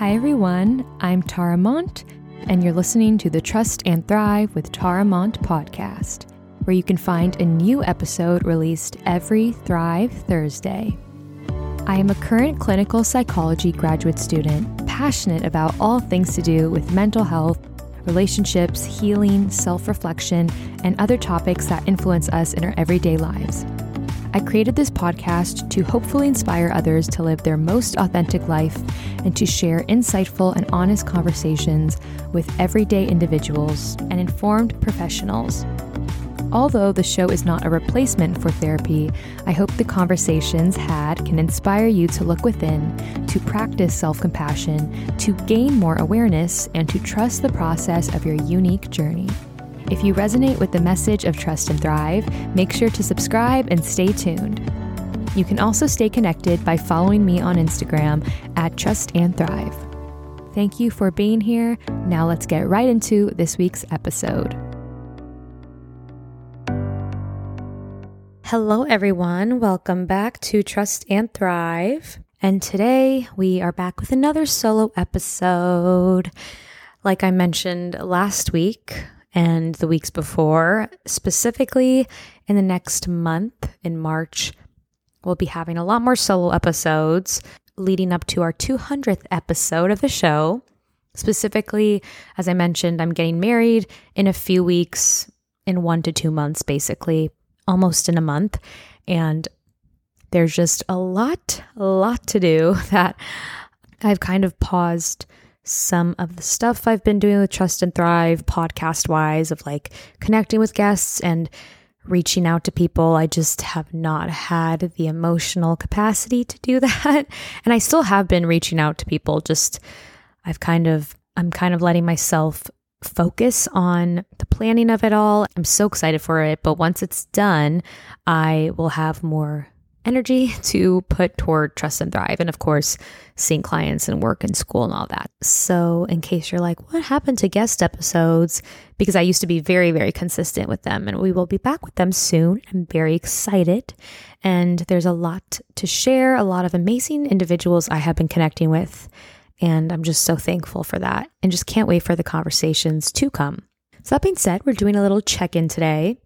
Hi, everyone. I'm Tara Mont, and you're listening to the Trust and Thrive with Tara Mont podcast, where you can find a new episode released every Thrive Thursday. I am a current clinical psychology graduate student, passionate about all things to do with mental health, relationships, healing, self reflection, and other topics that influence us in our everyday lives. I created this podcast to hopefully inspire others to live their most authentic life and to share insightful and honest conversations with everyday individuals and informed professionals. Although the show is not a replacement for therapy, I hope the conversations had can inspire you to look within, to practice self compassion, to gain more awareness, and to trust the process of your unique journey. If you resonate with the message of Trust and Thrive, make sure to subscribe and stay tuned. You can also stay connected by following me on Instagram at Trust and Thrive. Thank you for being here. Now let's get right into this week's episode. Hello, everyone. Welcome back to Trust and Thrive. And today we are back with another solo episode. Like I mentioned last week, and the weeks before. Specifically, in the next month, in March, we'll be having a lot more solo episodes leading up to our 200th episode of the show. Specifically, as I mentioned, I'm getting married in a few weeks, in one to two months, basically, almost in a month. And there's just a lot, a lot to do that I've kind of paused some of the stuff I've been doing with Trust and Thrive podcast wise of like connecting with guests and reaching out to people. I just have not had the emotional capacity to do that. And I still have been reaching out to people. Just I've kind of, I'm kind of letting myself focus on the planning of it all. I'm so excited for it. But once it's done, I will have more energy to put toward trust and thrive. And of course, seeing clients and work and school and all that. So, in case you're like, what happened to guest episodes? Because I used to be very, very consistent with them, and we will be back with them soon. I'm very excited. And there's a lot to share, a lot of amazing individuals I have been connecting with. And I'm just so thankful for that and just can't wait for the conversations to come. So, that being said, we're doing a little check in today.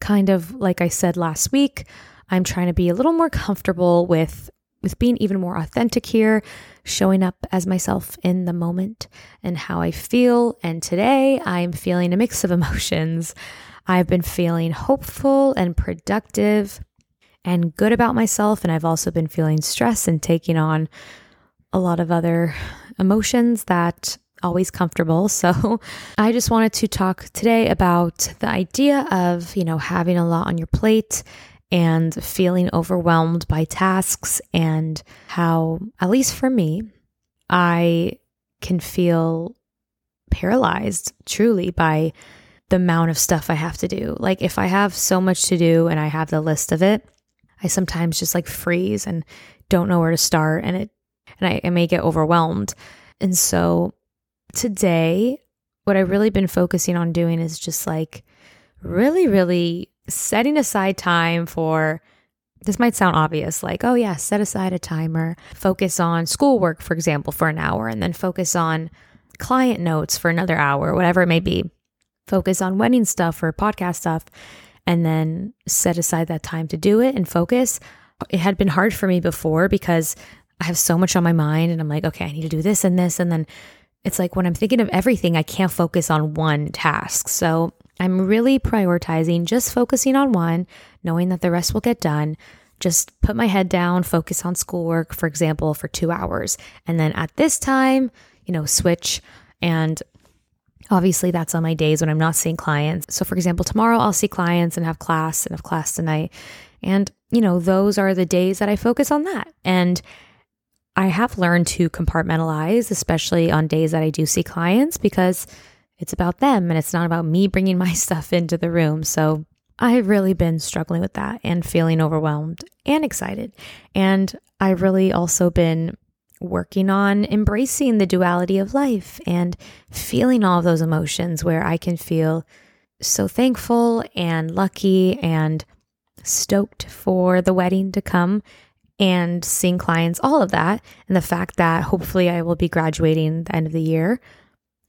Kind of like I said last week, I'm trying to be a little more comfortable with with being even more authentic here, showing up as myself in the moment and how I feel. And today I'm feeling a mix of emotions. I've been feeling hopeful and productive and good about myself. And I've also been feeling stress and taking on a lot of other emotions that always comfortable. So I just wanted to talk today about the idea of, you know, having a lot on your plate and feeling overwhelmed by tasks, and how, at least for me, I can feel paralyzed truly by the amount of stuff I have to do. Like, if I have so much to do and I have the list of it, I sometimes just like freeze and don't know where to start, and it and I, I may get overwhelmed. And so today, what I've really been focusing on doing is just like really, really setting aside time for this might sound obvious like oh yeah set aside a timer focus on schoolwork for example for an hour and then focus on client notes for another hour whatever it may be. Focus on wedding stuff or podcast stuff and then set aside that time to do it and focus. It had been hard for me before because i have so much on my mind and i'm like okay i need to do this and this and then it's like when i'm thinking of everything i can't focus on one task. So I'm really prioritizing just focusing on one, knowing that the rest will get done. Just put my head down, focus on schoolwork, for example, for two hours. And then at this time, you know, switch. And obviously, that's on my days when I'm not seeing clients. So, for example, tomorrow I'll see clients and have class and have class tonight. And, you know, those are the days that I focus on that. And I have learned to compartmentalize, especially on days that I do see clients, because it's about them and it's not about me bringing my stuff into the room. So I've really been struggling with that and feeling overwhelmed and excited. And I've really also been working on embracing the duality of life and feeling all of those emotions where I can feel so thankful and lucky and stoked for the wedding to come and seeing clients, all of that. And the fact that hopefully I will be graduating the end of the year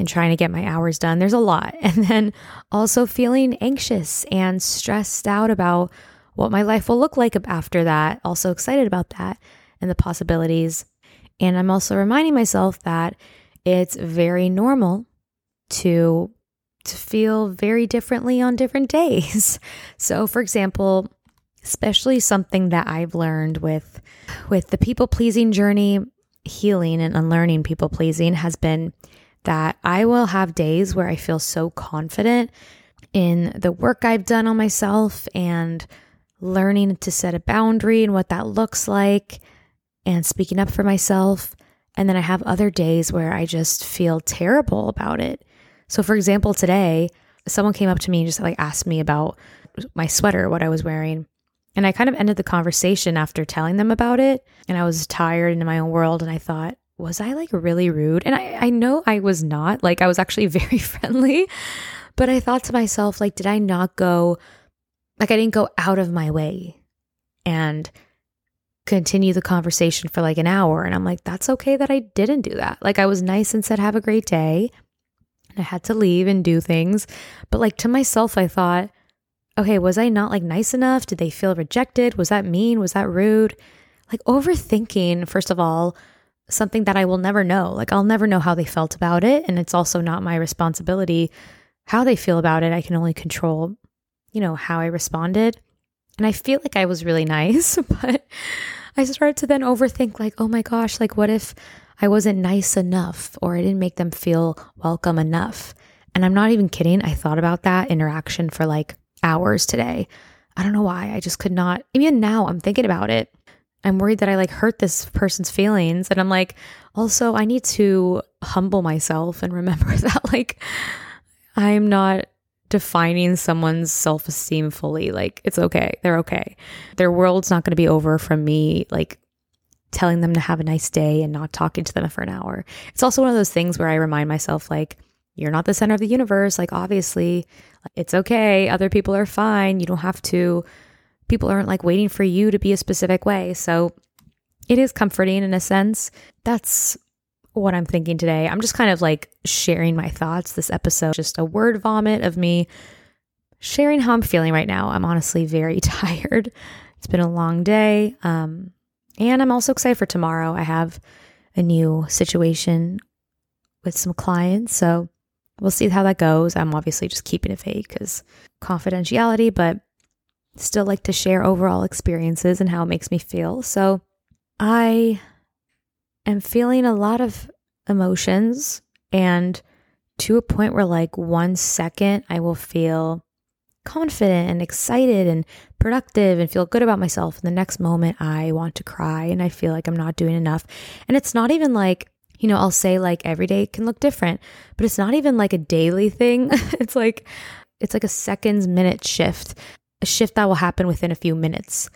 and trying to get my hours done. There's a lot. And then also feeling anxious and stressed out about what my life will look like after that. Also excited about that and the possibilities. And I'm also reminding myself that it's very normal to to feel very differently on different days. So for example, especially something that I've learned with with the people pleasing journey, healing and unlearning people pleasing has been that I will have days where I feel so confident in the work I've done on myself and learning to set a boundary and what that looks like and speaking up for myself. And then I have other days where I just feel terrible about it. So, for example, today, someone came up to me and just like asked me about my sweater, what I was wearing. And I kind of ended the conversation after telling them about it. And I was tired and in my own world. And I thought, was I like really rude? And I, I know I was not. Like, I was actually very friendly. But I thought to myself, like, did I not go, like, I didn't go out of my way and continue the conversation for like an hour. And I'm like, that's okay that I didn't do that. Like, I was nice and said, have a great day. And I had to leave and do things. But like, to myself, I thought, okay, was I not like nice enough? Did they feel rejected? Was that mean? Was that rude? Like, overthinking, first of all, something that I will never know. Like, I'll never know how they felt about it. And it's also not my responsibility how they feel about it. I can only control, you know, how I responded. And I feel like I was really nice, but I started to then overthink, like, oh my gosh, like, what if I wasn't nice enough or I didn't make them feel welcome enough? And I'm not even kidding. I thought about that interaction for like hours today. I don't know why. I just could not. Even now, I'm thinking about it. I'm worried that I like hurt this person's feelings. And I'm like, also, I need to humble myself and remember that, like, I'm not defining someone's self esteem fully. Like, it's okay. They're okay. Their world's not going to be over from me, like, telling them to have a nice day and not talking to them for an hour. It's also one of those things where I remind myself, like, you're not the center of the universe. Like, obviously, it's okay. Other people are fine. You don't have to people aren't like waiting for you to be a specific way. So it is comforting in a sense. That's what I'm thinking today. I'm just kind of like sharing my thoughts. This episode, just a word vomit of me sharing how I'm feeling right now. I'm honestly very tired. It's been a long day. Um, and I'm also excited for tomorrow. I have a new situation with some clients. So we'll see how that goes. I'm obviously just keeping it vague because confidentiality, but still like to share overall experiences and how it makes me feel. So I am feeling a lot of emotions and to a point where like one second I will feel confident and excited and productive and feel good about myself. And the next moment I want to cry and I feel like I'm not doing enough. And it's not even like, you know, I'll say like every day can look different, but it's not even like a daily thing. it's like, it's like a seconds minute shift a shift that will happen within a few minutes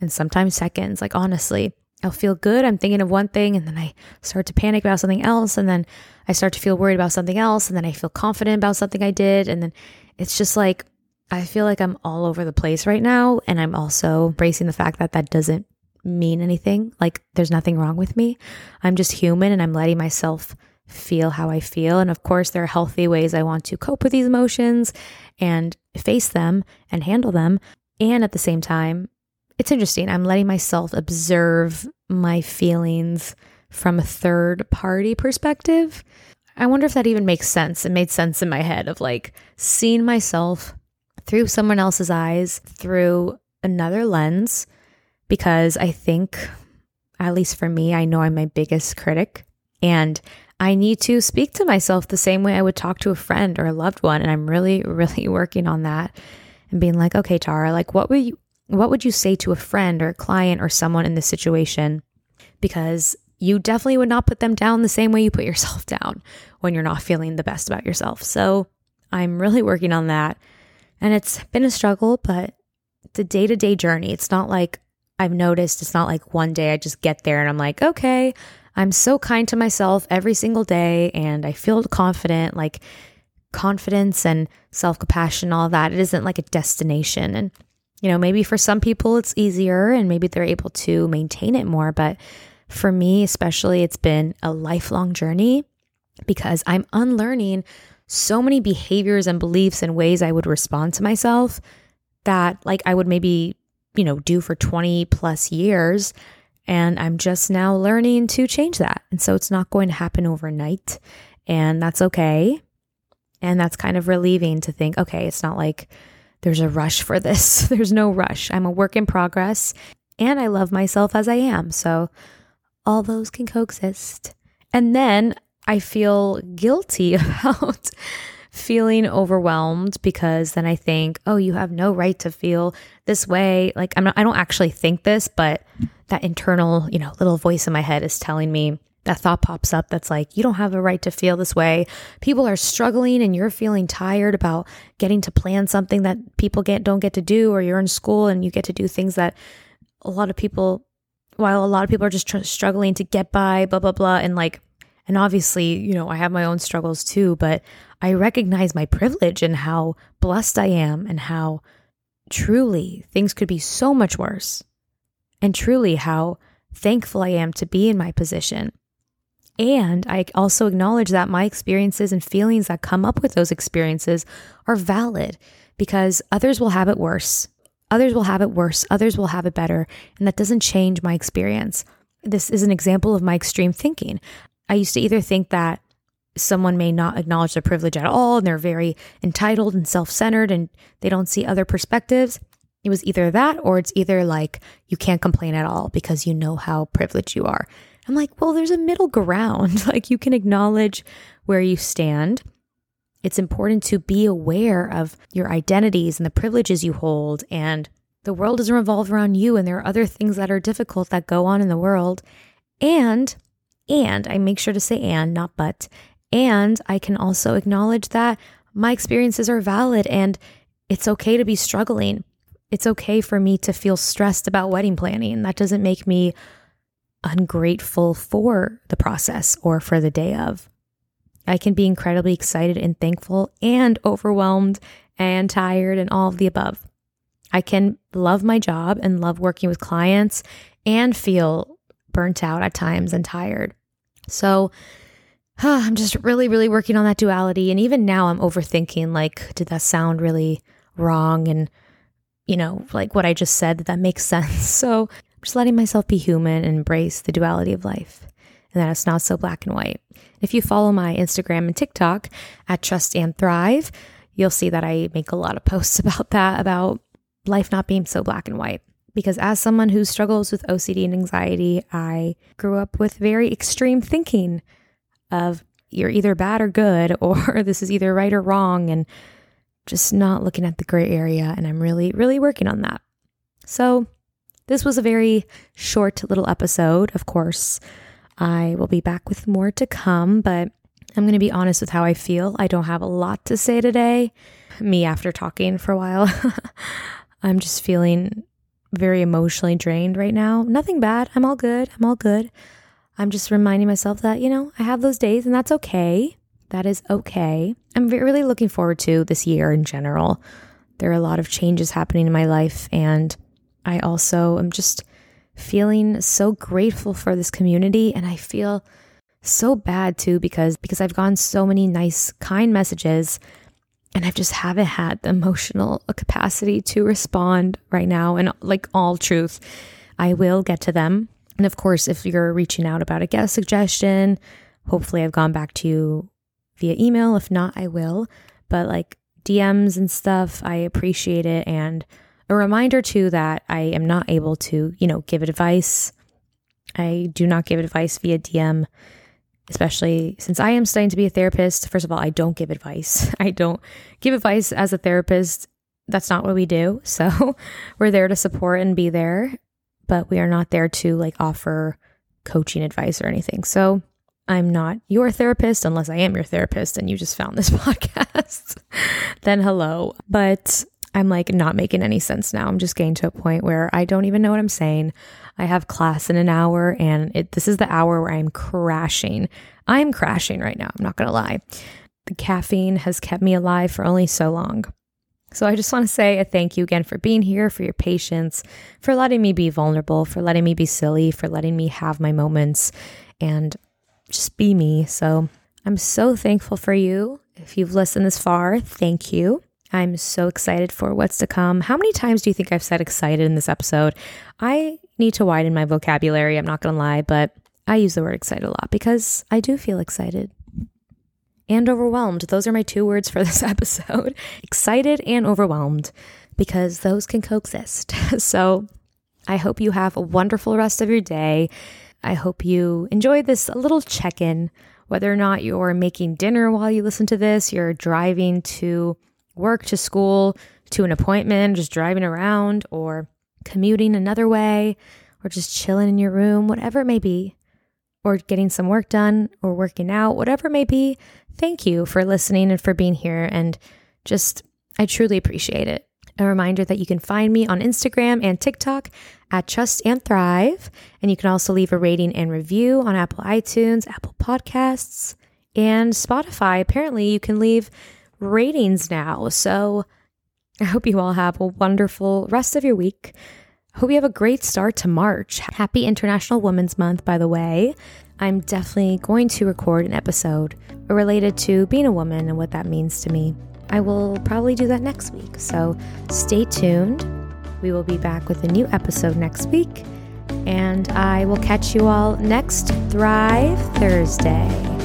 and sometimes seconds. Like, honestly, I'll feel good. I'm thinking of one thing and then I start to panic about something else. And then I start to feel worried about something else. And then I feel confident about something I did. And then it's just like, I feel like I'm all over the place right now. And I'm also embracing the fact that that doesn't mean anything. Like, there's nothing wrong with me. I'm just human and I'm letting myself feel how I feel. And of course, there are healthy ways I want to cope with these emotions and face them and handle them. And at the same time, it's interesting. I'm letting myself observe my feelings from a third party perspective. I wonder if that even makes sense. It made sense in my head of like seeing myself through someone else's eyes, through another lens, because I think, at least for me, I know I'm my biggest critic. And I need to speak to myself the same way I would talk to a friend or a loved one. And I'm really, really working on that and being like, okay, Tara, like what would you what would you say to a friend or a client or someone in this situation? Because you definitely would not put them down the same way you put yourself down when you're not feeling the best about yourself. So I'm really working on that. And it's been a struggle, but it's a day to day journey. It's not like I've noticed, it's not like one day I just get there and I'm like, okay, I'm so kind to myself every single day and I feel confident, like confidence and self compassion, all that. It isn't like a destination. And You know, maybe for some people it's easier and maybe they're able to maintain it more. But for me, especially, it's been a lifelong journey because I'm unlearning so many behaviors and beliefs and ways I would respond to myself that, like, I would maybe, you know, do for 20 plus years. And I'm just now learning to change that. And so it's not going to happen overnight. And that's okay. And that's kind of relieving to think, okay, it's not like there's a rush for this. There's no rush. I'm a work in progress and I love myself as I am. So all those can coexist. And then I feel guilty about feeling overwhelmed because then I think, oh, you have no right to feel this way. Like I'm not, I don't actually think this, but that internal, you know, little voice in my head is telling me that thought pops up that's like, you don't have a right to feel this way. People are struggling and you're feeling tired about getting to plan something that people get don't get to do, or you're in school and you get to do things that a lot of people, while a lot of people are just tr- struggling to get by, blah, blah, blah. And like, and obviously, you know, I have my own struggles too, but I recognize my privilege and how blessed I am and how truly things could be so much worse. And truly how thankful I am to be in my position. And I also acknowledge that my experiences and feelings that come up with those experiences are valid because others will have it worse. Others will have it worse. Others will have it better. And that doesn't change my experience. This is an example of my extreme thinking. I used to either think that someone may not acknowledge their privilege at all and they're very entitled and self centered and they don't see other perspectives. It was either that or it's either like you can't complain at all because you know how privileged you are. I'm like, well, there's a middle ground. like you can acknowledge where you stand. It's important to be aware of your identities and the privileges you hold. And the world doesn't revolve around you. And there are other things that are difficult that go on in the world. And, and I make sure to say and, not but. And I can also acknowledge that my experiences are valid and it's okay to be struggling. It's okay for me to feel stressed about wedding planning. That doesn't make me ungrateful for the process or for the day of. I can be incredibly excited and thankful and overwhelmed and tired and all of the above. I can love my job and love working with clients and feel burnt out at times and tired. So, huh, I'm just really, really working on that duality. And even now, I'm overthinking like, did that sound really wrong? And, you know, like what I just said, did that makes sense? So, I'm just letting myself be human and embrace the duality of life and that it's not so black and white. If you follow my Instagram and TikTok at Trust and Thrive, you'll see that I make a lot of posts about that, about life not being so black and white. Because as someone who struggles with OCD and anxiety, I grew up with very extreme thinking of you're either bad or good, or this is either right or wrong, and just not looking at the gray area. And I'm really, really working on that. So this was a very short little episode. Of course, I will be back with more to come, but I'm going to be honest with how I feel. I don't have a lot to say today. Me, after talking for a while, I'm just feeling very emotionally drained right now. Nothing bad. I'm all good. I'm all good. I'm just reminding myself that, you know, I have those days and that's okay. That is okay. I'm really looking forward to this year in general. There are a lot of changes happening in my life and I also am just feeling so grateful for this community and I feel so bad too because because I've gotten so many nice kind messages and I just haven't had the emotional capacity to respond right now. And like all truth I will get to them. And of course if you're reaching out about a guest suggestion hopefully I've gone back to you via email. If not I will. But like DMs and stuff I appreciate it. And a reminder too that I am not able to, you know, give advice. I do not give advice via DM, especially since I am studying to be a therapist. First of all, I don't give advice. I don't give advice as a therapist. That's not what we do. So we're there to support and be there, but we are not there to like offer coaching advice or anything. So I'm not your therapist unless I am your therapist and you just found this podcast. then hello. But I'm like not making any sense now. I'm just getting to a point where I don't even know what I'm saying. I have class in an hour and it, this is the hour where I'm crashing. I'm crashing right now. I'm not going to lie. The caffeine has kept me alive for only so long. So I just want to say a thank you again for being here, for your patience, for letting me be vulnerable, for letting me be silly, for letting me have my moments and just be me. So I'm so thankful for you. If you've listened this far, thank you. I'm so excited for what's to come. How many times do you think I've said excited in this episode? I need to widen my vocabulary, I'm not going to lie, but I use the word excited a lot because I do feel excited and overwhelmed. Those are my two words for this episode excited and overwhelmed, because those can coexist. so I hope you have a wonderful rest of your day. I hope you enjoyed this little check in, whether or not you're making dinner while you listen to this, you're driving to work, to school, to an appointment, just driving around, or commuting another way, or just chilling in your room, whatever it may be, or getting some work done, or working out, whatever it may be thank you for listening and for being here. And just, I truly appreciate it. A reminder that you can find me on Instagram and TikTok at Trust and Thrive. And you can also leave a rating and review on Apple iTunes, Apple Podcasts, and Spotify. Apparently, you can leave ratings now. So I hope you all have a wonderful rest of your week. Hope you have a great start to March. Happy International Women's Month, by the way. I'm definitely going to record an episode related to being a woman and what that means to me. I will probably do that next week, so stay tuned. We will be back with a new episode next week, and I will catch you all next Thrive Thursday.